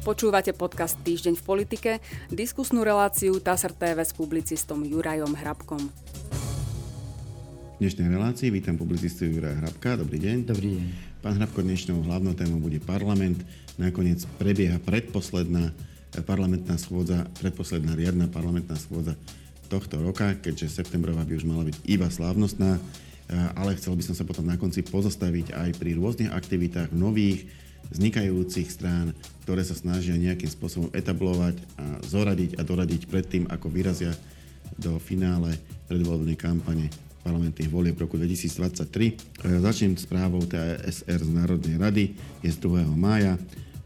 Počúvate podcast Týždeň v politike, diskusnú reláciu TASR TV s publicistom Jurajom Hrabkom. V dnešnej relácii vítam publicistu Juraja Hrabka. Dobrý deň. Dobrý deň. Pán Hrabko, dnešnou hlavnou témou bude parlament. Nakoniec prebieha predposledná parlamentná schôdza, predposledná riadna parlamentná schôdza tohto roka, keďže septembrová by už mala byť iba slávnostná, ale chcel by som sa potom na konci pozastaviť aj pri rôznych aktivitách nových, vznikajúcich strán, ktoré sa snažia nejakým spôsobom etablovať a zoradiť a doradiť predtým, ako vyrazia do finále predvolebnej kampane parlamentných volieb roku 2023. Začnem správou TSR z Národnej rady, je z 2. mája.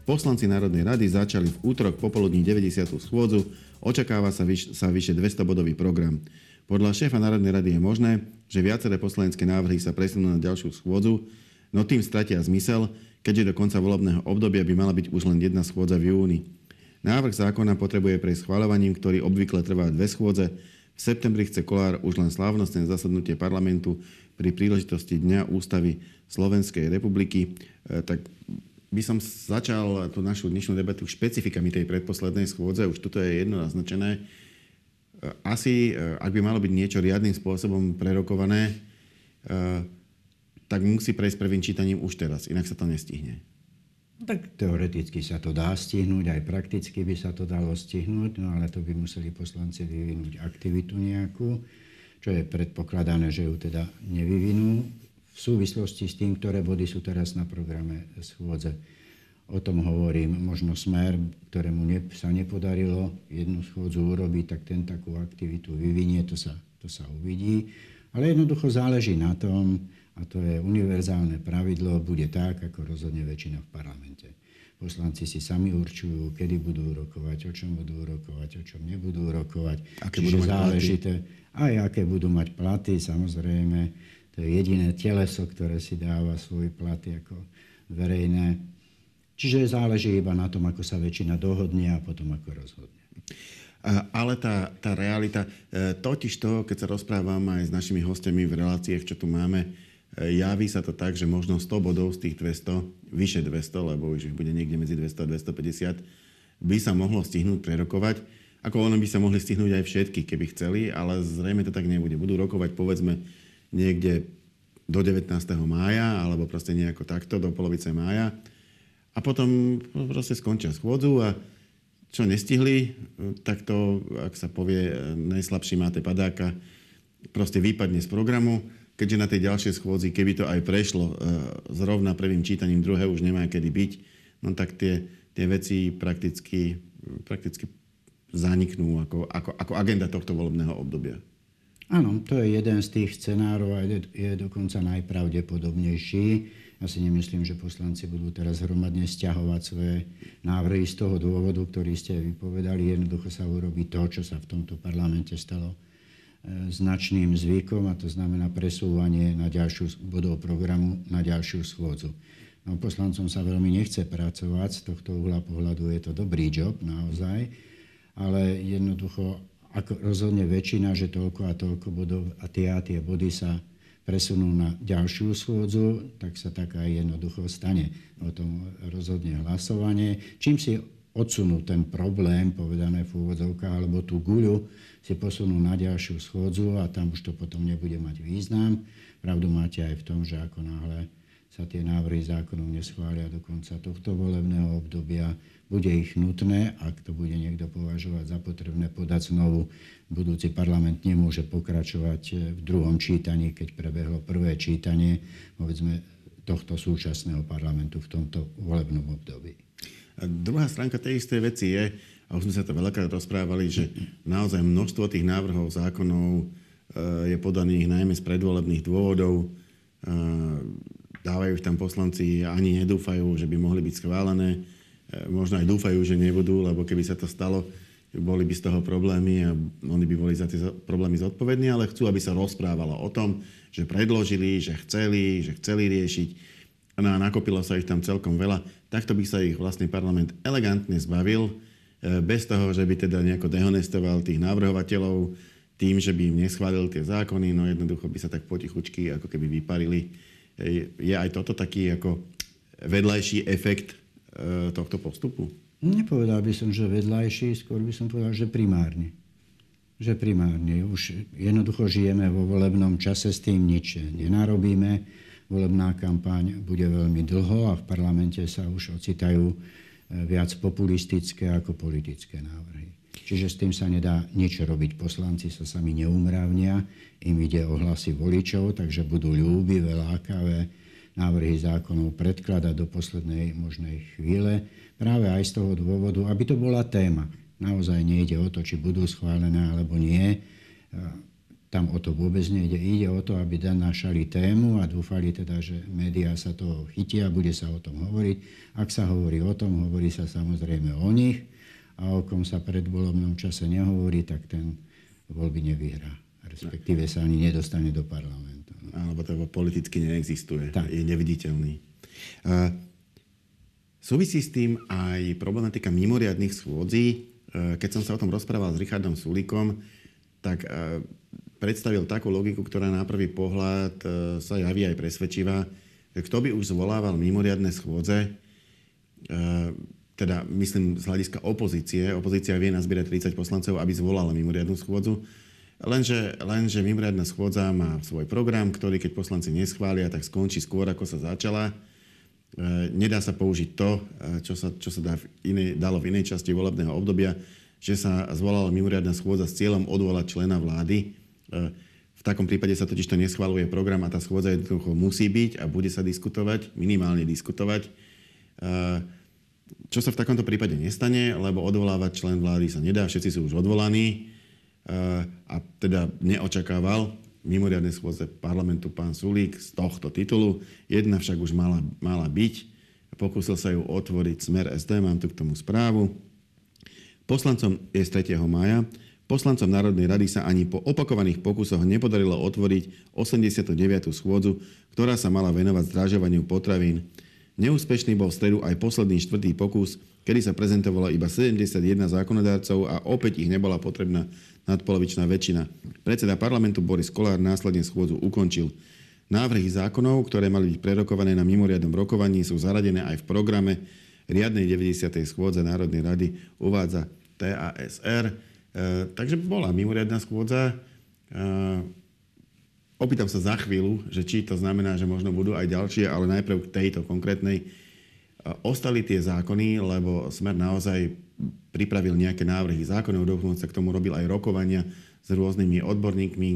Poslanci Národnej rady začali v útorok popoludní 90. schôdzu, očakáva sa, vyš, sa vyše 200-bodový program. Podľa šéfa Národnej rady je možné, že viaceré poslanecké návrhy sa presunú na ďalšiu schôdzu, no tým stratia zmysel, keďže do konca volebného obdobia by mala byť už len jedna schôdza v júni. Návrh zákona potrebuje prejsť schváľovaním, ktorý obvykle trvá dve schôdze. V septembri chce Kolár už len slávnostné zasadnutie parlamentu pri príležitosti Dňa ústavy Slovenskej republiky. E, tak by som začal tú našu dnešnú debatu špecifikami tej predposlednej schôdze. Už tuto je jedno naznačené. E, asi, e, ak by malo byť niečo riadnym spôsobom prerokované, tak musí prejsť prvým čítaním už teraz, inak sa to nestihne. No, tak teoreticky sa to dá stihnúť, aj prakticky by sa to dalo stihnúť, no ale to by museli poslanci vyvinúť aktivitu nejakú, čo je predpokladané, že ju teda nevyvinú v súvislosti s tým, ktoré body sú teraz na programe schôdze. O tom hovorím, možno smer, ktorému ne, sa nepodarilo jednu schôdzu urobiť, tak ten takú aktivitu vyvinie, to sa, to sa uvidí. Ale jednoducho záleží na tom, a to je univerzálne pravidlo, bude tak, ako rozhodne väčšina v parlamente. Poslanci si sami určujú, kedy budú rokovať, o čom budú rokovať, o čom nebudú rokovať. Aké budú mať záležité, platy? aj aké budú mať platy, samozrejme. To je jediné teleso, ktoré si dáva svoje platy ako verejné. Čiže záleží iba na tom, ako sa väčšina dohodne a potom ako rozhodne. Ale tá, tá realita, e, totiž to, keď sa rozprávam aj s našimi hostiami v reláciách, čo tu máme, Javí sa to tak, že možno 100 bodov z tých 200, vyše 200, lebo už bude niekde medzi 200 a 250, by sa mohlo stihnúť prerokovať. Ako ono by sa mohli stihnúť aj všetky, keby chceli, ale zrejme to tak nebude. Budú rokovať povedzme niekde do 19. mája, alebo proste nejako takto, do polovice mája. A potom proste skončia schôdzu a čo nestihli, tak to, ak sa povie, najslabší máte padáka, proste vypadne z programu keďže na tej ďalšej schôdzi, keby to aj prešlo e, zrovna prvým čítaním, druhé už nemá kedy byť, no tak tie, tie veci prakticky, prakticky zaniknú ako, ako, ako agenda tohto volebného obdobia. Áno, to je jeden z tých scenárov a je, je dokonca najpravdepodobnejší. Ja si nemyslím, že poslanci budú teraz hromadne stiahovať svoje návrhy z toho dôvodu, ktorý ste vypovedali. Jednoducho sa urobí to, čo sa v tomto parlamente stalo značným zvykom a to znamená presúvanie na ďalšiu bodov programu na ďalšiu schôdzu. No, poslancom sa veľmi nechce pracovať, z tohto uhla pohľadu je to dobrý job naozaj, ale jednoducho ako rozhodne väčšina, že toľko a toľko bodov a tie a tie body sa presunú na ďalšiu schôdzu, tak sa tak aj jednoducho stane. O tom rozhodne hlasovanie. Čím si odsunú ten problém, povedané v úvodzovkách, alebo tú guľu, si posunú na ďalšiu schôdzu a tam už to potom nebude mať význam. Pravdu máte aj v tom, že ako náhle sa tie návrhy zákonov neschvália do konca tohto volebného obdobia, bude ich nutné, ak to bude niekto považovať za potrebné podať znovu. Budúci parlament nemôže pokračovať v druhom čítaní, keď prebehlo prvé čítanie, povedzme, tohto súčasného parlamentu v tomto volebnom období. A druhá stránka tej istej veci je, a už sme sa to veľakrát rozprávali, že naozaj množstvo tých návrhov zákonov e, je podaných najmä z predvolebných dôvodov. E, dávajú ich tam poslanci ani nedúfajú, že by mohli byť schválené. E, možno aj dúfajú, že nebudú, lebo keby sa to stalo, boli by z toho problémy a oni by boli za tie problémy zodpovední, ale chcú, aby sa rozprávalo o tom, že predložili, že chceli, že chceli riešiť. No a nakopilo sa ich tam celkom veľa. Takto by sa ich vlastne parlament elegantne zbavil E, bez toho, že by teda nejako dehonestoval tých návrhovateľov tým, že by im neschválil tie zákony, no jednoducho by sa tak potichučky ako keby vyparili. E, je aj toto taký ako vedľajší efekt tohto postupu? Nepovedal by som, že vedľajší, skôr by som povedal, že primárny. Že primárne. Už jednoducho žijeme vo volebnom čase, s tým nič nenarobíme. Volebná kampaň bude veľmi dlho a v parlamente sa už ocitajú e, viac populistické ako politické návrhy. Čiže s tým sa nedá nič robiť. Poslanci sa sami neumravnia, im ide o hlasy voličov, takže budú ľúbivé, lákavé návrhy zákonov predkladať do poslednej možnej chvíle práve aj z toho dôvodu, aby to bola téma. Naozaj nejde o to, či budú schválené alebo nie. Tam o to vôbec nejde. Ide o to, aby našali tému a dúfali teda, že médiá sa toho chytia, bude sa o tom hovoriť. Ak sa hovorí o tom, hovorí sa samozrejme o nich a o kom sa pred volebnom čase nehovorí, tak ten voľby nevyhrá. Respektíve sa ani nedostane do parlamentu. Alebo to politicky neexistuje. Tak. Je neviditeľný. Súvisí s tým aj problematika mimoriadných schôdzí. E, keď som sa o tom rozprával s Richardom Sulíkom, tak e, predstavil takú logiku, ktorá na prvý pohľad e, sa javí aj presvedčivá. Kto by už zvolával mimoriadne schôdze, teda myslím z hľadiska opozície, opozícia vie nazbierať 30 poslancov, aby zvolala mimoriadnu schôdzu, lenže, lenže mimoriadna schôdza má svoj program, ktorý keď poslanci neschvália, tak skončí skôr, ako sa začala E, nedá sa použiť to, e, čo sa, čo sa dá v inej, dalo v inej časti volebného obdobia, že sa zvolala mimoriadná schôdza s cieľom odvolať člena vlády. E, v takom prípade sa totiž to neschvaluje program a tá schôdza jednoducho musí byť a bude sa diskutovať, minimálne diskutovať. Čo sa v takomto prípade nestane, lebo odvolávať člen vlády sa nedá, všetci sú už odvolaní a teda neočakával mimoriadne schôdze parlamentu pán Sulík z tohto titulu. Jedna však už mala, mala byť. Pokúsil sa ju otvoriť smer SD, mám tu k tomu správu. Poslancom je z 3. mája. Poslancom Národnej rady sa ani po opakovaných pokusoch nepodarilo otvoriť 89. schôdzu, ktorá sa mala venovať zdražovaniu potravín. Neúspešný bol v stredu aj posledný štvrtý pokus, kedy sa prezentovalo iba 71 zákonodárcov a opäť ich nebola potrebná nadpolovičná väčšina. Predseda parlamentu Boris Kolár následne schôdzu ukončil. Návrhy zákonov, ktoré mali byť prerokované na mimoriadnom rokovaní, sú zaradené aj v programe riadnej 90. schôdze Národnej rady, uvádza TASR. E, takže bola mimoriadná schôdza. E, opýtam sa za chvíľu, že či to znamená, že možno budú aj ďalšie, ale najprv k tejto konkrétnej. E, ostali tie zákony, lebo Smer naozaj pripravil nejaké návrhy zákonov, dokonca k tomu robil aj rokovania s rôznymi odborníkmi,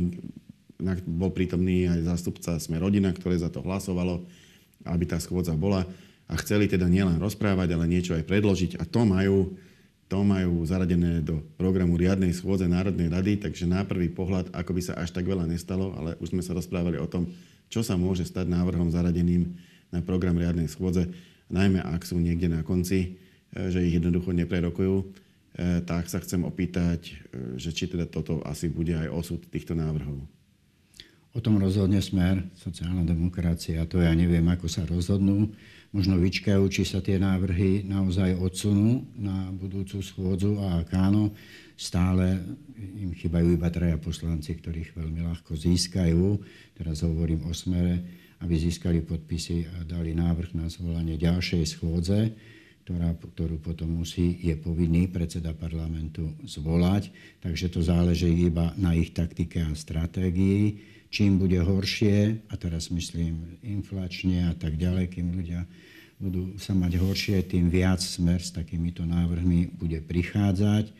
bol prítomný aj zástupca Sme rodina, ktoré za to hlasovalo, aby tá schôdza bola a chceli teda nielen rozprávať, ale niečo aj predložiť a to majú, to majú zaradené do programu riadnej schôdze Národnej rady, takže na prvý pohľad, ako by sa až tak veľa nestalo, ale už sme sa rozprávali o tom, čo sa môže stať návrhom zaradeným na program riadnej schôdze, najmä ak sú niekde na konci E, že ich jednoducho neprerokujú, e, tak sa chcem opýtať, e, že či teda toto asi bude aj osud týchto návrhov. O tom rozhodne smer, sociálna demokracia, to ja neviem, ako sa rozhodnú. Možno vyčkajú, či sa tie návrhy naozaj odsunú na budúcu schôdzu a ak áno, stále im chýbajú iba traja poslanci, ktorých veľmi ľahko získajú. Teraz hovorím o smere, aby získali podpisy a dali návrh na zvolanie ďalšej schôdze ktorá, ktorú potom musí, je povinný predseda parlamentu zvolať. Takže to záleží iba na ich taktike a stratégii. Čím bude horšie, a teraz myslím inflačne a tak ďalej, kým ľudia budú sa mať horšie, tým viac smer s takýmito návrhmi bude prichádzať.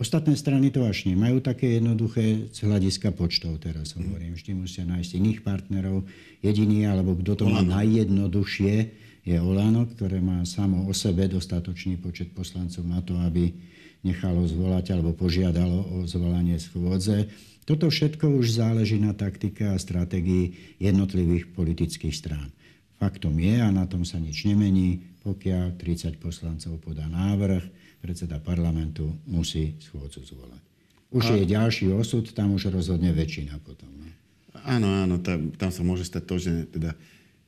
Ostatné strany to až nemajú také jednoduché z hľadiska počtov, teraz hovorím. Vždy musia nájsť iných partnerov. Jediný, alebo kto to má najjednoduchšie, je Olano, ktoré má samo o sebe dostatočný počet poslancov na to, aby nechalo zvolať alebo požiadalo o zvolanie schôdze. Toto všetko už záleží na taktike a stratégii jednotlivých politických strán. Faktom je, a na tom sa nič nemení, pokiaľ 30 poslancov podá návrh, predseda parlamentu musí schôdzu zvolať. Už a... je ďalší osud, tam už rozhodne väčšina potom. No. Áno, áno, tam, tam sa môže stať to, že teda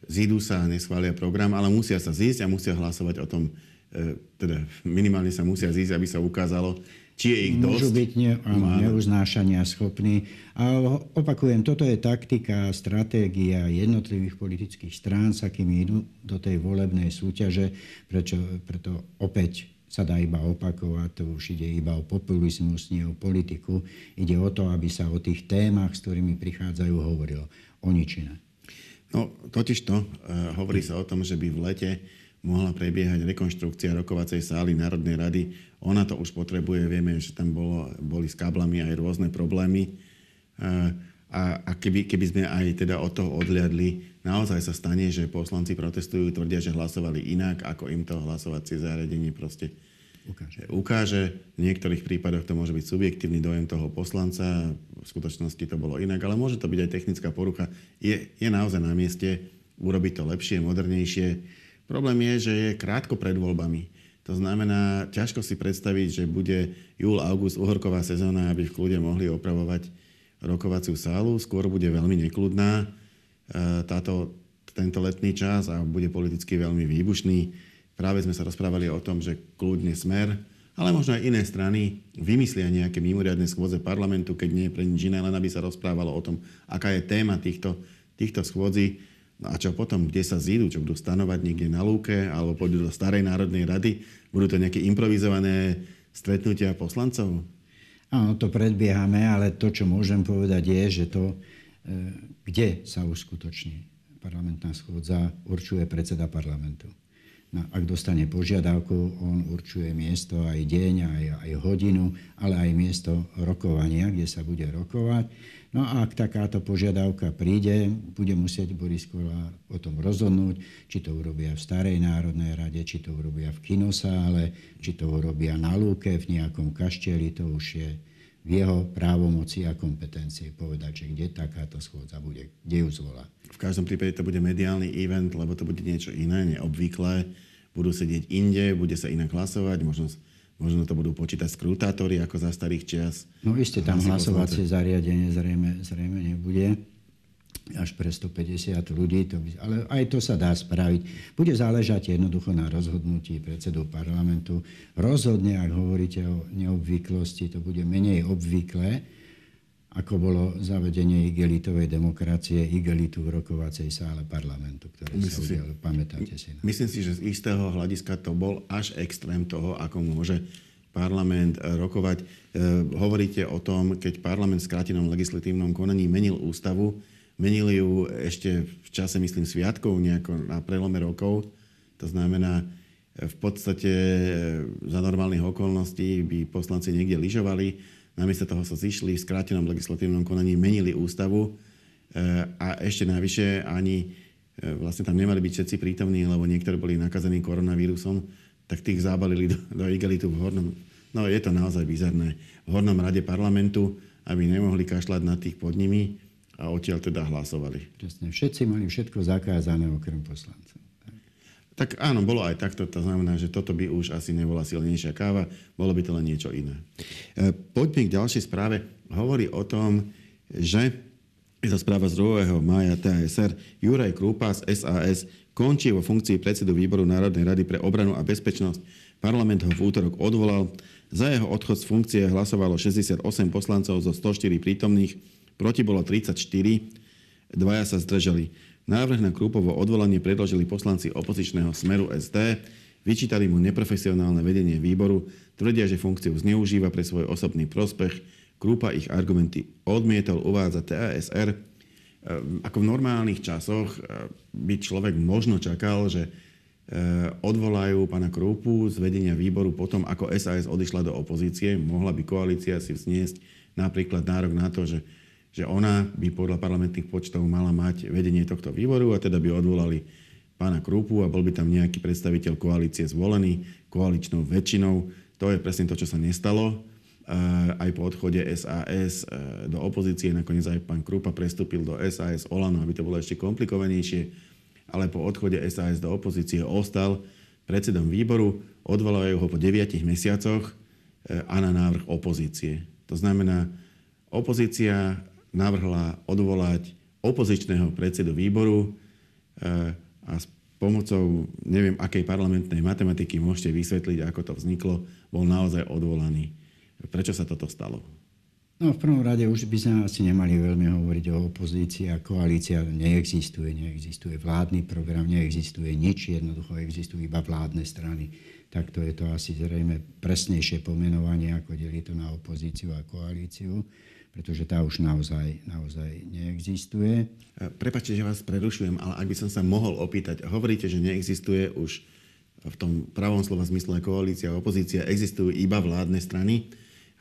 zídu sa a neschvália program, ale musia sa zísť a musia hlasovať o tom, e, teda minimálne sa musia zísť, aby sa ukázalo, či je ich dosť. Môžu byť ne, áno, neuznášania schopní. A opakujem, toto je taktika, stratégia jednotlivých politických strán, s akými idú do tej volebnej súťaže, prečo, preto opäť sa dá iba opakovať, to už ide iba o populizmus, nie o politiku. Ide o to, aby sa o tých témach, s ktorými prichádzajú, hovorilo. O ničine. No, totiž to, uh, hovorí sa o tom, že by v lete mohla prebiehať rekonštrukcia rokovacej sály Národnej rady. Ona to už potrebuje, vieme, že tam bolo, boli s káblami aj rôzne problémy. Uh, a, a keby, keby sme aj teda od toho odliadli, naozaj sa stane, že poslanci protestujú, tvrdia, že hlasovali inak, ako im to hlasovacie zariadenie proste ukáže. ukáže. V niektorých prípadoch to môže byť subjektívny dojem toho poslanca, v skutočnosti to bolo inak, ale môže to byť aj technická porucha. Je, je naozaj na mieste urobiť to lepšie, modernejšie. Problém je, že je krátko pred voľbami. To znamená, ťažko si predstaviť, že bude júl, august, uhorková sezóna, aby v kľude mohli opravovať rokovaciu sálu. Skôr bude veľmi nekludná e, táto, tento letný čas a bude politicky veľmi výbušný. Práve sme sa rozprávali o tom, že kľudne smer, ale možno aj iné strany vymyslia nejaké mimoriadne schôdze parlamentu, keď nie je pre nič iné, len aby sa rozprávalo o tom, aká je téma týchto, týchto schôdzí. No a čo potom, kde sa zídu, čo budú stanovať niekde na lúke, alebo pôjdu do Starej národnej rady, budú to nejaké improvizované stretnutia poslancov? Áno, to predbiehame, ale to, čo môžem povedať, je, že to, e, kde sa uskutoční parlamentná schôdza, určuje predseda parlamentu. No, ak dostane požiadavku, on určuje miesto aj deň, aj, aj hodinu, ale aj miesto rokovania, kde sa bude rokovať. No a ak takáto požiadavka príde, bude musieť Boris Kolár o tom rozhodnúť, či to urobia v Starej národnej rade, či to urobia v kinosále, či to urobia na lúke v nejakom kašteli, to už je v jeho právomoci a kompetencie povedať, že kde takáto schôdza bude, kde ju zvolá. V každom prípade to bude mediálny event, lebo to bude niečo iné, neobvyklé. Budú sedieť inde, bude sa inak hlasovať, možno Možno to budú počítať skrutátory ako za starých čias. No iste tam hlasovacie zariadenie zrejme, zrejme nebude až pre 150 ľudí, to by, ale aj to sa dá spraviť. Bude záležať jednoducho na rozhodnutí predsedu parlamentu. Rozhodne, ak hovoríte o neobvyklosti, to bude menej obvyklé, ako bolo zavedenie igelitovej demokracie, igelitu v rokovacej sále parlamentu, ktoré myslím sa udialo. Pamätáte si? Na. Myslím si, že z istého hľadiska to bol až extrém toho, ako môže parlament eh, rokovať. E, hovoríte o tom, keď parlament v skrátenom legislatívnom konaní menil ústavu, menili ju ešte v čase, myslím, sviatkov, nejako na prelome rokov. To znamená, eh, v podstate za normálnych okolností by poslanci niekde lyžovali, Namiesto toho sa zišli v skrátenom legislatívnom konaní, menili ústavu eh, a ešte navyše ani vlastne tam nemali byť všetci prítomní, lebo niektorí boli nakazení koronavírusom, tak tých zábalili do, do igelitu v hornom... No je to naozaj bizarné. V hornom rade parlamentu, aby nemohli kašľať na tých pod nimi a odtiaľ teda hlasovali. Presne. Všetci mali všetko zakázané okrem poslancov. Tak áno, bolo aj takto. To znamená, že toto by už asi nebola silnejšia káva, bolo by to len niečo iné. E, poďme k ďalšej správe. Hovorí o tom, že je to správa z 2. mája TASR. Juraj Krúpa z SAS končí vo funkcii predsedu výboru Národnej rady pre obranu a bezpečnosť. Parlament ho v útorok odvolal. Za jeho odchod z funkcie hlasovalo 68 poslancov zo 104 prítomných, proti bolo 34, dvaja sa zdržali. Návrh na Krúpovo odvolanie predložili poslanci opozičného smeru SD, vyčítali mu neprofesionálne vedenie výboru, tvrdia, že funkciu zneužíva pre svoj osobný prospech. Krúpa ich argumenty odmietol, uvádza TASR. Ehm, ako v normálnych časoch ehm, by človek možno čakal, že ehm, odvolajú pána Krúpu z vedenia výboru potom, ako SAS odišla do opozície. Mohla by koalícia si vzniesť napríklad nárok na to, že že ona by podľa parlamentných počtov mala mať vedenie tohto výboru a teda by odvolali pána Krúpu a bol by tam nejaký predstaviteľ koalície zvolený koaličnou väčšinou. To je presne to, čo sa nestalo. Aj po odchode SAS e, do opozície nakoniec aj pán Krupa prestúpil do SAS Olano, aby to bolo ešte komplikovanejšie. Ale po odchode SAS do opozície ostal predsedom výboru, odvolajú ho po 9 mesiacoch e, a na návrh opozície. To znamená, opozícia navrhla odvolať opozičného predsedu výboru. a s pomocou neviem akej parlamentnej matematiky môžete vysvetliť, ako to vzniklo, bol naozaj odvolaný. Prečo sa toto stalo? No v prvom rade už by sme asi nemali veľmi hovoriť o opozícii a koalícia neexistuje, neexistuje vládny program, neexistuje nič, jednoducho existujú iba vládne strany. Takto je to asi zrejme presnejšie pomenovanie, ako delí to na opozíciu a koalíciu pretože tá už naozaj, naozaj neexistuje. E, prepačte, že vás prerušujem, ale ak by som sa mohol opýtať, hovoríte, že neexistuje už v tom pravom slova zmysle koalícia a opozícia, existujú iba vládne strany.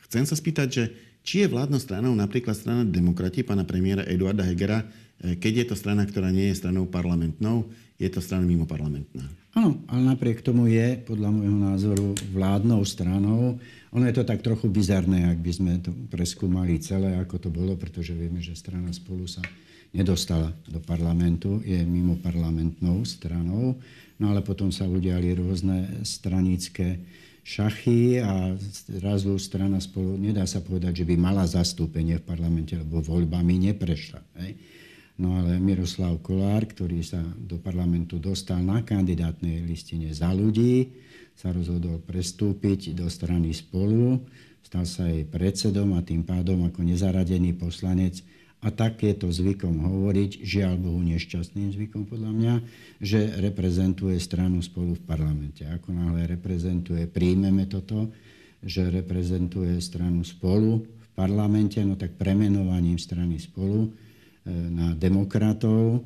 Chcem sa spýtať, že či je vládnou stranou napríklad strana demokrati pána premiéra Eduarda Hegera, e, keď je to strana, ktorá nie je stranou parlamentnou, je to strana mimo parlamentná? Áno, ale napriek tomu je, podľa môjho názoru, vládnou stranou. Ono je to tak trochu bizarné, ak by sme to preskúmali celé, ako to bolo, pretože vieme, že strana spolu sa nedostala do parlamentu, je mimo parlamentnou stranou, no ale potom sa udiali rôzne stranické šachy a zrazu strana spolu, nedá sa povedať, že by mala zastúpenie v parlamente, lebo voľbami neprešla. Hej. No ale Miroslav Kolár, ktorý sa do parlamentu dostal na kandidátnej listine za ľudí, sa rozhodol prestúpiť do strany spolu, stal sa jej predsedom a tým pádom ako nezaradený poslanec a tak je to zvykom hovoriť, žiaľ Bohu nešťastným zvykom podľa mňa, že reprezentuje stranu spolu v parlamente. Ako náhle reprezentuje, príjmeme toto, že reprezentuje stranu spolu v parlamente, no tak premenovaním strany spolu na demokratov,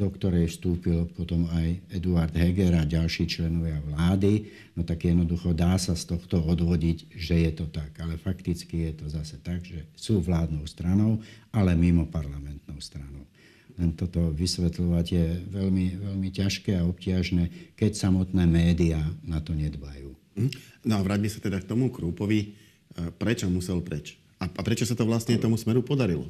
do ktorej vstúpil potom aj Eduard Heger a ďalší členovia vlády, no tak jednoducho dá sa z tohto odvodiť, že je to tak. Ale fakticky je to zase tak, že sú vládnou stranou, ale mimo parlamentnou stranou. Len toto vysvetľovať je veľmi, veľmi ťažké a obťažné, keď samotné médiá na to nedbajú. Mhm. No a vráťme sa teda k tomu Krúpovi. E, prečo musel preč? A prečo sa to vlastne tomu smeru podarilo?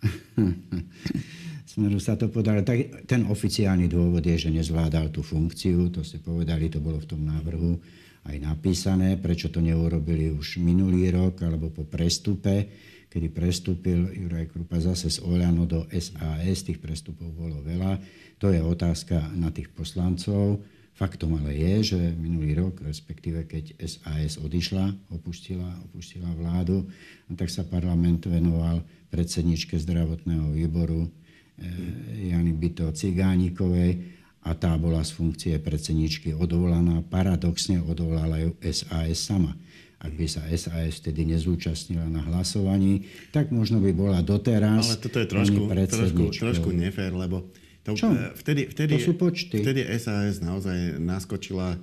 Smeru sa to podarilo. Tak ten oficiálny dôvod je, že nezvládal tú funkciu, to ste povedali, to bolo v tom návrhu aj napísané, prečo to neurobili už minulý rok alebo po prestupe, kedy prestúpil Juraj Krupa zase z Oľano do SAS, tých prestupov bolo veľa. To je otázka na tých poslancov. Faktom ale je, že minulý rok, respektíve keď SAS odišla, opustila, opustila vládu, tak sa parlament venoval predsedničke zdravotného výboru Eh, Jany Byto Cigánikovej a tá bola z funkcie predsedničky odvolaná. Paradoxne odvolala ju SAS sama. Ak by sa SAS vtedy nezúčastnila na hlasovaní, tak možno by bola doteraz Ale toto je trošku, trošku, trošku nefér, lebo to, Čo? Vtedy, vtedy, to sú počty. Vtedy SAS naozaj naskočila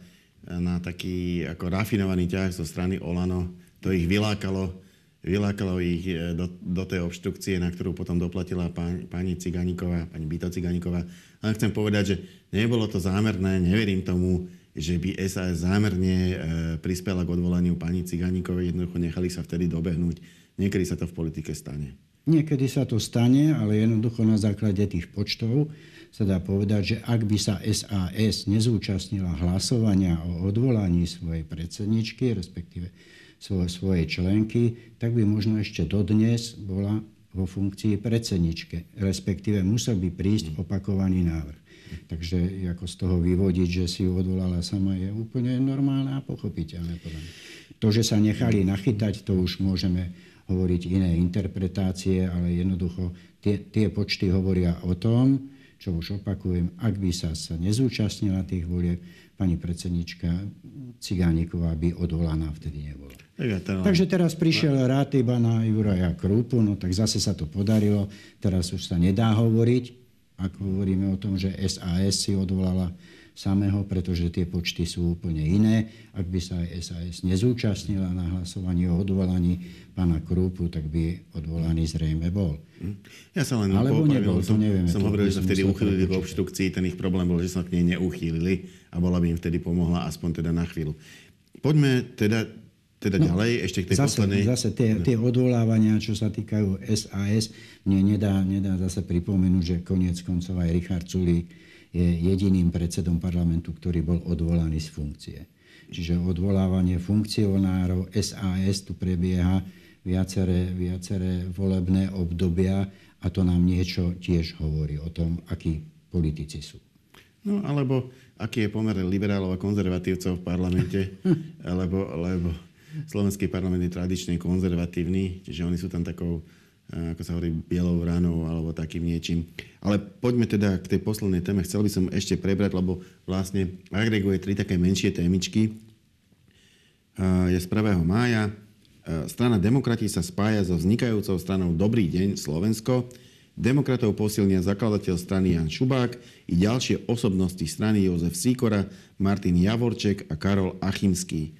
na taký ako rafinovaný ťah zo strany Olano. To ich vylákalo vylákalo ich e, do, do tej obštrukcie, na ktorú potom doplatila pani, pani Ciganíková, pani Byto Ciganíková. Ale chcem povedať, že nebolo to zámerné, neverím tomu, že by SAS zámerne e, prispela k odvolaniu pani Ciganíkovej, jednoducho nechali sa vtedy dobehnúť. Niekedy sa to v politike stane. Niekedy sa to stane, ale jednoducho na základe tých počtov sa dá povedať, že ak by sa SAS nezúčastnila hlasovania o odvolaní svojej predsedničky, respektíve svoje, svoje členky, tak by možno ešte dodnes bola vo funkcii predsedničke, respektíve musel by prísť opakovaný návrh. Takže ako z toho vyvodiť, že si ju odvolala sama, je úplne normálne a pochopiteľné. To, že sa nechali nachytať, to už môžeme hovoriť iné interpretácie, ale jednoducho tie, tie počty hovoria o tom, čo už opakujem, ak by sa, sa nezúčastnila tých volieb, pani predsednička Cigániková by odvolaná vtedy nebola. Ja teda... Takže teraz prišiel rád iba na Juraja Krúpu, no tak zase sa to podarilo. Teraz už sa nedá hovoriť, ako hovoríme o tom, že SAS si odvolala samého, pretože tie počty sú úplne iné. Ak by sa aj SAS nezúčastnila na hlasovaní o odvolaní pána Krúpu, tak by odvolaný zrejme bol. Hm. Ja sa len Alebo nebol, to nevieme. Som hovoril, že sa vtedy uchýlili k obštrukcii, ten ich problém bol, že sa k nej neuchýlili a bola by im vtedy pomohla aspoň teda na chvíľu. Poďme teda teda no, ďalej, ešte k tej zase, poslednej... Zase tie, tie odvolávania, čo sa týkajú SAS, mne nedá, nedá zase pripomenúť, že koniec koncov aj Richard Sulík je jediným predsedom parlamentu, ktorý bol odvolaný z funkcie. Čiže odvolávanie funkcionárov SAS tu prebieha viaceré, viaceré volebné obdobia a to nám niečo tiež hovorí o tom, aký politici sú. No alebo aký je pomer liberálov a konzervatívcov v parlamente, lebo, lebo slovenský parlament je tradične konzervatívny, čiže oni sú tam takou, ako sa hovorí, bielou ranou alebo takým niečím. Ale poďme teda k tej poslednej téme. Chcel by som ešte prebrať, lebo vlastne agreguje tri také menšie témičky. Je z 1. mája. Strana demokrati sa spája so vznikajúcou stranou Dobrý deň Slovensko. Demokratov posilnia zakladateľ strany Jan Šubák i ďalšie osobnosti strany Jozef Síkora, Martin Javorček a Karol Achimský.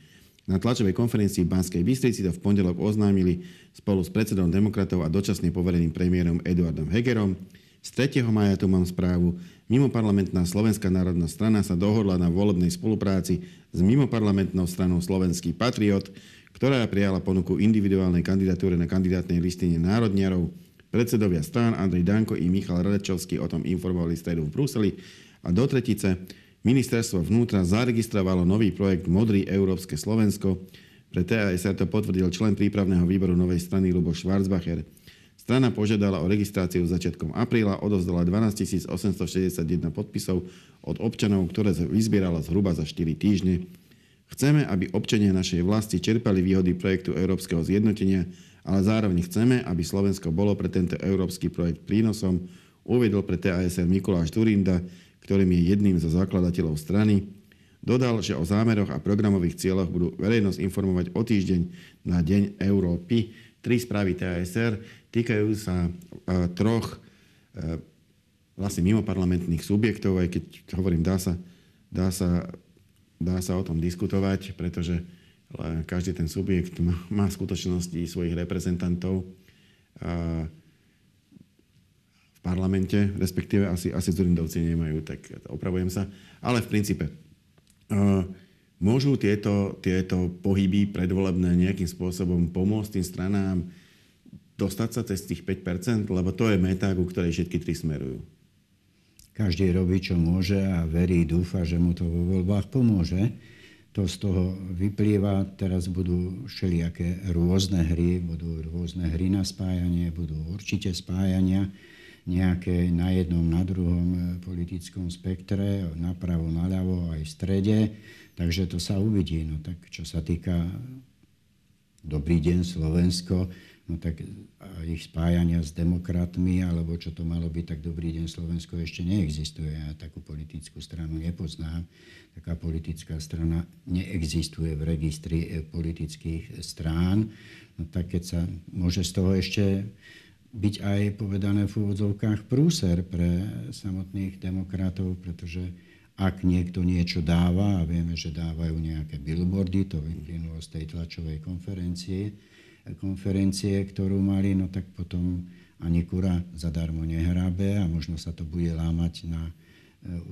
Na tlačovej konferencii v Banskej Bystrici to v pondelok oznámili spolu s predsedom demokratov a dočasne povereným premiérom Eduardom Hegerom. Z 3. maja tu mám správu. Mimoparlamentná Slovenská národná strana sa dohodla na volebnej spolupráci s mimoparlamentnou stranou Slovenský patriot, ktorá prijala ponuku individuálnej kandidatúre na kandidátnej listine národniarov Predsedovia strán Andrej Danko i Michal Radečovský o tom informovali stredu v Bruseli a do tretice ministerstvo vnútra zaregistrovalo nový projekt Modrý Európske Slovensko. Pre TASR to potvrdil člen prípravného výboru novej strany Luboš Schwarzbacher. Strana požiadala o registráciu začiatkom apríla, odovzdala 12 861 podpisov od občanov, ktoré vyzbierala zhruba za 4 týždne. Chceme, aby občania našej vlasti čerpali výhody projektu Európskeho zjednotenia ale zároveň chceme, aby Slovensko bolo pre tento európsky projekt prínosom, uvedol pre TASR Mikuláš Turinda, ktorým je jedným zo zakladateľov strany. Dodal, že o zámeroch a programových cieľoch budú verejnosť informovať o týždeň na Deň Európy. Tri správy TASR týkajú sa uh, troch uh, vlastne mimoparlamentných subjektov, aj keď hovorím, dá sa, dá sa, dá sa o tom diskutovať, pretože každý ten subjekt má, má v skutočnosti svojich reprezentantov v parlamente, respektíve asi, asi Zurindovci nemajú, tak opravujem sa. Ale v princípe môžu tieto, tieto pohyby predvolebné nejakým spôsobom pomôcť tým stranám dostať sa cez tých 5%, lebo to je meta, ku ktorej všetky tri smerujú. Každý robí, čo môže a verí, dúfa, že mu to vo voľbách pomôže to z toho vyplýva. Teraz budú všelijaké rôzne hry, budú rôzne hry na spájanie, budú určite spájania nejaké na jednom, na druhom e, politickom spektre, napravo, naľavo, aj v strede. Takže to sa uvidí. No tak čo sa týka Dobrý deň Slovensko, no tak ich spájania s demokratmi, alebo čo to malo byť, tak Dobrý deň Slovensko ešte neexistuje. Ja takú politickú stranu nepoznám. Taká politická strana neexistuje v registri eh, politických strán. No tak keď sa môže z toho ešte byť aj povedané v úvodzovkách prúser pre samotných demokratov, pretože ak niekto niečo dáva, a vieme, že dávajú nejaké billboardy, to vyplynulo z tej tlačovej konferencie, konferencie, ktorú mali, no tak potom ani kura zadarmo nehrabe a možno sa to bude lámať na e,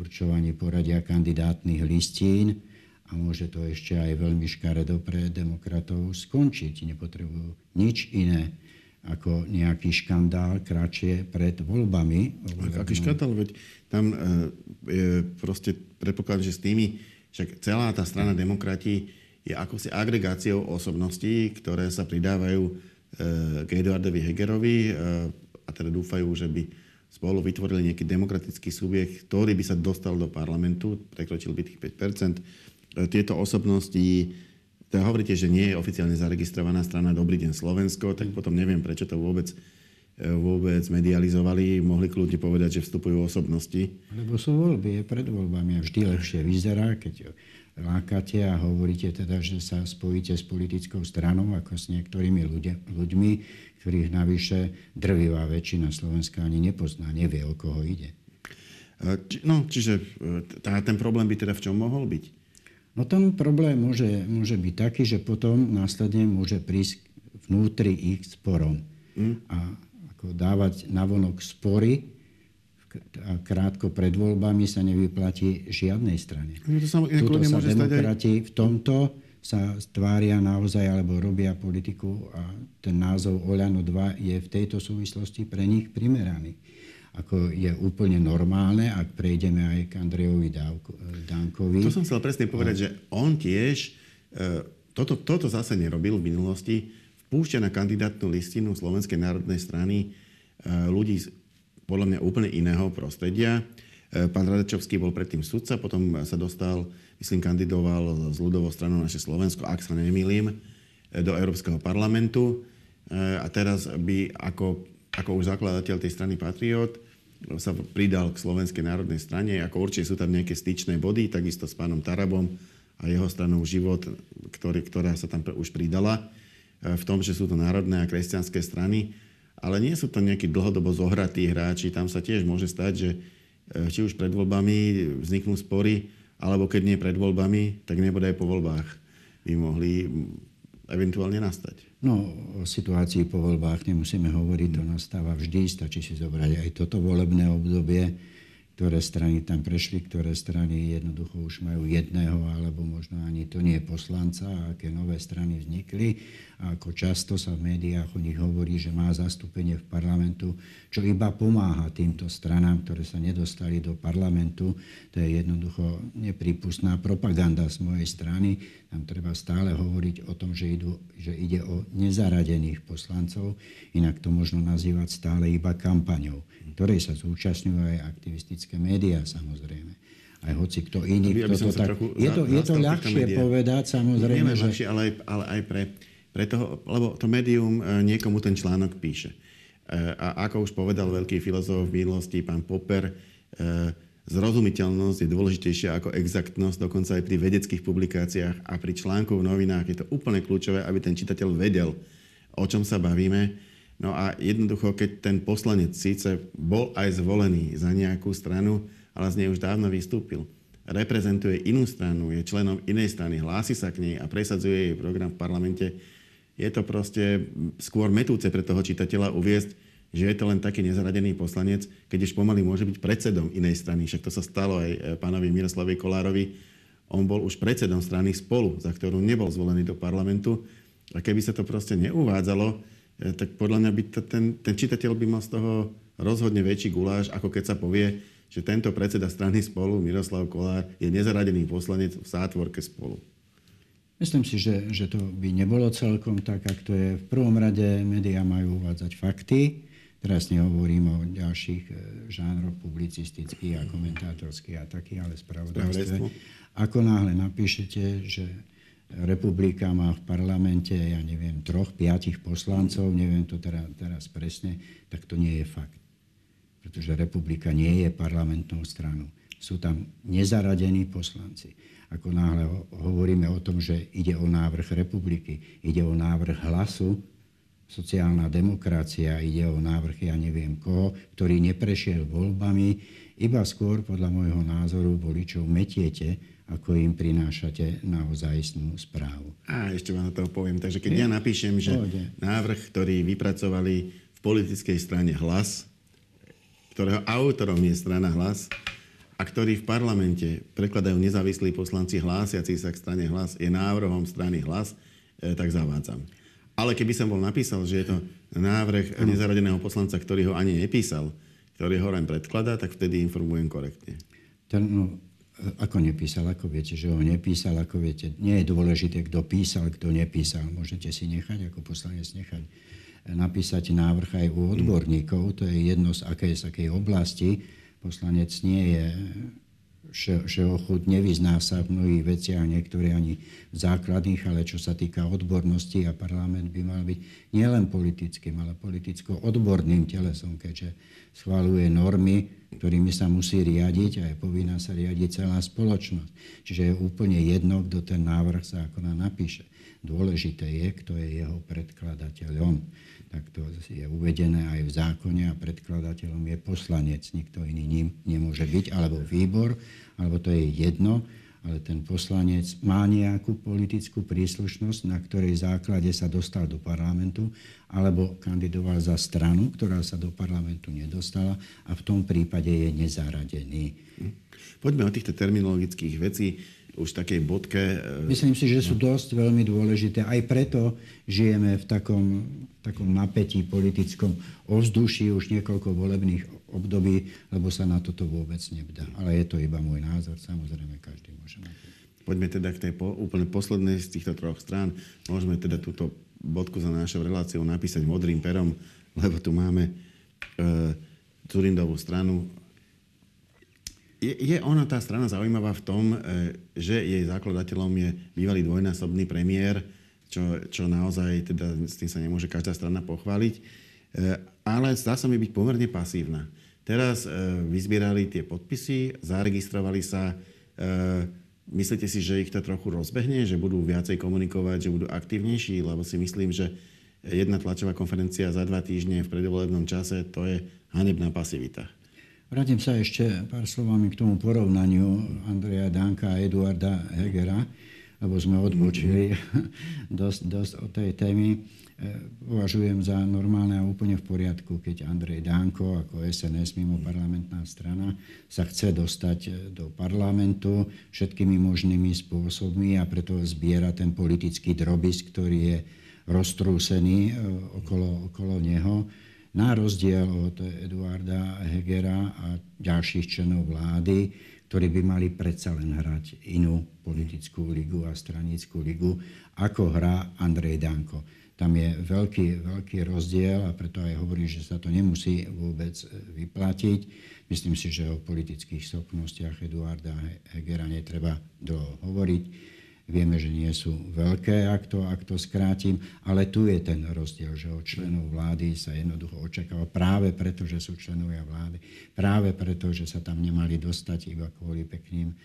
určovanie poradia kandidátnych listín a môže to ešte aj veľmi škaredo pre demokratov skončiť. Nepotrebujú nič iné ako nejaký škandál kratšie pred voľbami. Aký škandál? Veď tam e, proste predpoklad, že s tými, však celá tá strana demokrati je akosi agregáciou osobností, ktoré sa pridávajú e, k Eduardovi Hegerovi e, a teda dúfajú, že by spolu vytvorili nejaký demokratický subjekt, ktorý by sa dostal do parlamentu, prekročil by tých 5% Tieto osobnosti teda hovoríte, že nie je oficiálne zaregistrovaná strana Dobrý deň Slovensko, tak potom neviem, prečo to vôbec e, vôbec medializovali, mohli kľudne povedať, že vstupujú osobnosti. Lebo sú voľby, je pred voľbami a vždy lepšie vyzerá, keď lákate a hovoríte teda, že sa spojíte s politickou stranou ako s niektorými ľudia, ľuďmi, ktorých navyše drvivá väčšina Slovenska ani nepozná, nevie, o koho ide. E, no, čiže e, tá, ten problém by teda v čom mohol byť? No ten problém môže, môže byť taký, že potom následne môže prísť vnútri ich sporom. Mm. A ako dávať navonok spory a krátko pred voľbami sa nevyplatí žiadnej strane. No to sa, Tuto sa demokrati aj... v tomto sa tvária naozaj alebo robia politiku a ten názov Oľano 2 je v tejto súvislosti pre nich primeraný ako je úplne normálne, ak prejdeme aj k Andrejovi Dankovi. To som chcel presne povedať, a... že on tiež e, toto, toto zase nerobil v minulosti. Vpúšťa na kandidátnu listinu Slovenskej národnej strany e, ľudí z podľa mňa úplne iného prostredia. Pán Radečovský bol predtým sudca, potom sa dostal, myslím, kandidoval z ľudovou stranou naše Slovensko, ak sa nemýlim, do Európskeho parlamentu. A teraz by ako, ako už zakladateľ tej strany Patriot sa pridal k Slovenskej národnej strane. Ako určite sú tam nejaké styčné body, takisto s pánom Tarabom a jeho stranou Život, ktorý, ktorá sa tam už pridala v tom, že sú to národné a kresťanské strany. Ale nie sú to nejakí dlhodobo zohratí hráči. Tam sa tiež môže stať, že E, či už pred voľbami vzniknú spory, alebo keď nie pred voľbami, tak nebude aj po voľbách by mohli eventuálne nastať. No, o situácii po voľbách nemusíme hovoriť, to nastáva vždy, stačí si zobrať aj toto volebné obdobie ktoré strany tam prešli, ktoré strany jednoducho už majú jedného, alebo možno ani to nie je poslanca, aké nové strany vznikli. A ako často sa v médiách o nich hovorí, že má zastúpenie v parlamentu, čo iba pomáha týmto stranám, ktoré sa nedostali do parlamentu. To je jednoducho nepripustná propaganda z mojej strany. Tam treba stále hovoriť o tom, že, idú, že ide o nezaradených poslancov, inak to možno nazývať stále iba kampaňou ktorej sa zúčastňujú aj aktivistické médiá samozrejme. Aj hoci kto iný, ja kto to tak... Je to, je to ľahšie povedať samozrejme, Nie že... ľahšie, ale aj, ale aj pre, pre toho, lebo to médium e, niekomu ten článok píše. E, a ako už povedal veľký filozof v minulosti, pán Popper, e, zrozumiteľnosť je dôležitejšia ako exaktnosť, dokonca aj pri vedeckých publikáciách a pri článkoch v novinách. Je to úplne kľúčové, aby ten čitateľ vedel, o čom sa bavíme. No a jednoducho, keď ten poslanec síce bol aj zvolený za nejakú stranu, ale z nej už dávno vystúpil, reprezentuje inú stranu, je členom inej strany, hlási sa k nej a presadzuje jej program v parlamente, je to proste skôr metúce pre toho čitateľa uviezť, že je to len taký nezaradený poslanec, keď už pomaly môže byť predsedom inej strany. Však to sa stalo aj e, pánovi Miroslavi Kolárovi. On bol už predsedom strany spolu, za ktorú nebol zvolený do parlamentu. A keby sa to proste neuvádzalo, E, tak podľa mňa by to, ten, ten čitateľ by mal z toho rozhodne väčší guláš, ako keď sa povie, že tento predseda strany spolu, Miroslav Kolár, je nezaradený poslanec v sátvorke spolu. Myslím si, že, že to by nebolo celkom tak, ako to je. V prvom rade médiá majú uvádzať fakty. Teraz nehovorím o ďalších e, žánroch publicistických a komentátorských a takých, ale spravodajstve. Ako náhle napíšete, že republika má v parlamente, ja neviem, troch, piatich poslancov, neviem to teraz, teraz presne, tak to nie je fakt. Pretože republika nie je parlamentnou stranou. Sú tam nezaradení poslanci. Ako náhle hovoríme o tom, že ide o návrh republiky, ide o návrh hlasu, sociálna demokracia, ide o návrh ja neviem koho, ktorý neprešiel voľbami, iba skôr podľa môjho názoru voličov metiete, ako im prinášate naozajstnú správu. A ešte vám na toho poviem. Takže keď ja napíšem, že návrh, ktorý vypracovali v politickej strane hlas, ktorého autorom je strana hlas, a ktorý v parlamente prekladajú nezávislí poslanci hlásiaci sa k strane hlas, je návrhom strany hlas, e, tak zavádzam. Ale keby som bol napísal, že je to návrh nezaradeného poslanca, ktorý ho ani nepísal, ktorý ho len predkladá, tak vtedy informujem korektne. Ten, no, ako nepísal, ako viete, že ho nepísal, ako viete, nie je dôležité, kto písal, kto nepísal. Môžete si nechať, ako poslanec nechať napísať návrh aj u odborníkov, to je jedno z akej, z akej oblasti. Poslanec nie je všeochud, nevyzná sa v mnohých veciach, niektoré ani v základných, ale čo sa týka odbornosti a parlament by mal byť nielen politickým, ale politicko-odborným telesom, keďže schváluje normy, ktorými sa musí riadiť a je povinná sa riadiť celá spoločnosť. Čiže je úplne jedno, kto ten návrh zákona napíše. Dôležité je, kto je jeho predkladateľom. Tak to je uvedené aj v zákone a predkladateľom je poslanec. Nikto iný ním nemôže byť, alebo výbor, alebo to je jedno ale ten poslanec má nejakú politickú príslušnosť, na ktorej základe sa dostal do parlamentu, alebo kandidoval za stranu, ktorá sa do parlamentu nedostala a v tom prípade je nezaradený. Poďme o týchto terminologických vecí už takej bodke. E, Myslím si, že sú dosť veľmi dôležité. Aj preto žijeme v takom, takom napätí politickom ovzduší už niekoľko volebných období, lebo sa na toto vôbec nebdá. Ale je to iba môj názor, samozrejme každý môže mať. Poďme teda k tej po, úplne poslednej z týchto troch strán. Môžeme teda túto bodku za našou reláciou napísať modrým perom, lebo tu máme e, Turindovú stranu je, je ona tá strana zaujímavá v tom, e, že jej zakladateľom je bývalý dvojnásobný premiér, čo, čo naozaj, teda s tým sa nemôže každá strana pochváliť, e, ale zdá sa mi byť pomerne pasívna. Teraz vyzbierali tie podpisy, zaregistrovali sa. Myslíte si, že ich to trochu rozbehne, že budú viacej komunikovať, že budú aktívnejší? Lebo si myslím, že jedna tlačová konferencia za dva týždne v predvolebnom čase, to je hanebná pasivita. Vrátim sa ešte pár slovami k tomu porovnaniu Andreja Danka a Eduarda Hegera, lebo sme odbočili dosť, dosť od tej témy. E, považujem za normálne a úplne v poriadku, keď Andrej Danko ako SNS mimo parlamentná strana sa chce dostať do parlamentu všetkými možnými spôsobmi a preto zbiera ten politický drobis, ktorý je roztrúsený e, okolo, okolo neho na rozdiel od Eduarda Hegera a ďalších členov vlády, ktorí by mali predsa len hrať inú politickú ligu a stranickú ligu, ako hrá Andrej Danko. Tam je veľký, veľký rozdiel a preto aj hovorím, že sa to nemusí vôbec vyplatiť. Myslím si, že o politických schopnostiach Eduarda Hegera netreba dlho hovoriť Vieme, že nie sú veľké, ak to, ak to skrátim, ale tu je ten rozdiel, že od členov vlády sa jednoducho očakáva práve preto, že sú členovia vlády, práve preto, že sa tam nemali dostať iba kvôli pekným e,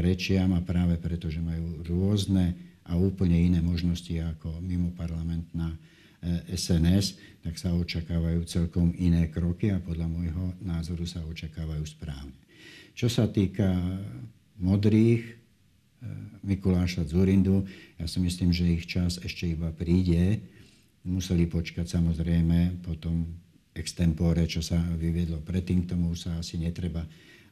rečiam a práve preto, že majú rôzne a úplne iné možnosti ako mimo parlamentná SNS, e, tak sa očakávajú celkom iné kroky a podľa môjho názoru sa očakávajú správne. Čo sa týka modrých, Mikuláša Zurindu. Ja si myslím, že ich čas ešte iba príde. Museli počkať samozrejme po tom extempore, čo sa vyviedlo predtým, k tomu sa asi netreba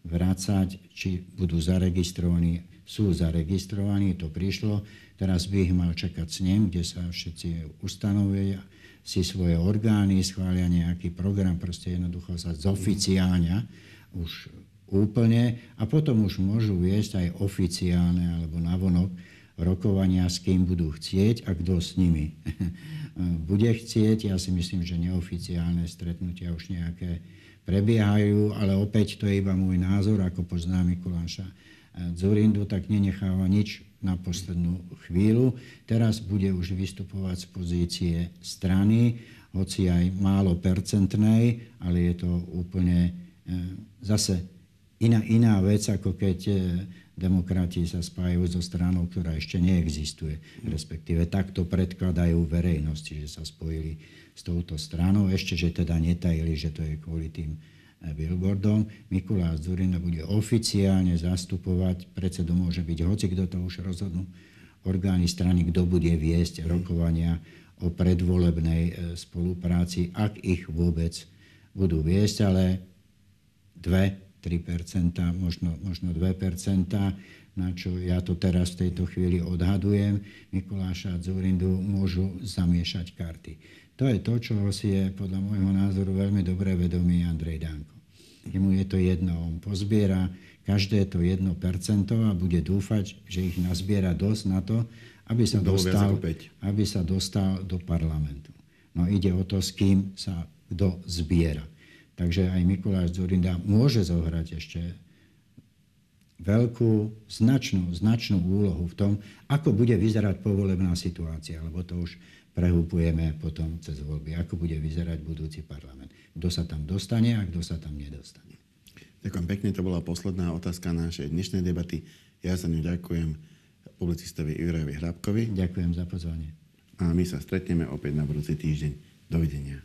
vrácať, či budú zaregistrovaní. Sú zaregistrovaní, to prišlo. Teraz by ich mal čakať snem, kde sa všetci ustanovia si svoje orgány, schvália nejaký program, proste jednoducho sa zoficiálňa už úplne a potom už môžu viesť aj oficiálne alebo navonok rokovania, s kým budú chcieť a kto s nimi bude chcieť. Ja si myslím, že neoficiálne stretnutia už nejaké prebiehajú, ale opäť to je iba môj názor, ako pozná Mikuláša Zurindu, tak nenecháva nič na poslednú chvíľu. Teraz bude už vystupovať z pozície strany, hoci aj málo percentnej, ale je to úplne e, zase iná, iná vec, ako keď e, demokrati sa spájajú so stranou, ktorá ešte neexistuje. Respektíve takto predkladajú verejnosti, že sa spojili s touto stranou. Ešte, že teda netajili, že to je kvôli tým e, billboardom. Mikulás Zurina bude oficiálne zastupovať, predsedom môže byť hoci, kto to už rozhodnú, orgány strany, kto bude viesť rokovania o predvolebnej e, spolupráci, ak ich vôbec budú viesť, ale dve 3%, možno, možno 2%, na čo ja to teraz v tejto chvíli odhadujem, Mikuláša a Zurindu môžu zamiešať karty. To je to, čo si je podľa môjho názoru veľmi dobre vedomý Andrej Danko. Jemu je to jedno, on pozbiera každé to 1% a bude dúfať, že ich nazbiera dosť na to, aby sa, dostal, aby sa dostal do parlamentu. No ide o to, s kým sa kto zbiera. Takže aj Mikuláš Zurinda môže zohrať ešte veľkú, značnú, značnú úlohu v tom, ako bude vyzerať povolebná situácia, lebo to už prehúpujeme potom cez voľby, ako bude vyzerať budúci parlament. Kto sa tam dostane a kto sa tam nedostane. Ďakujem pekne, to bola posledná otázka našej dnešnej debaty. Ja sa ňu ďakujem publicistovi Jurajovi Hrabkovi. Ďakujem za pozvanie. A my sa stretneme opäť na budúci týždeň. Dovidenia.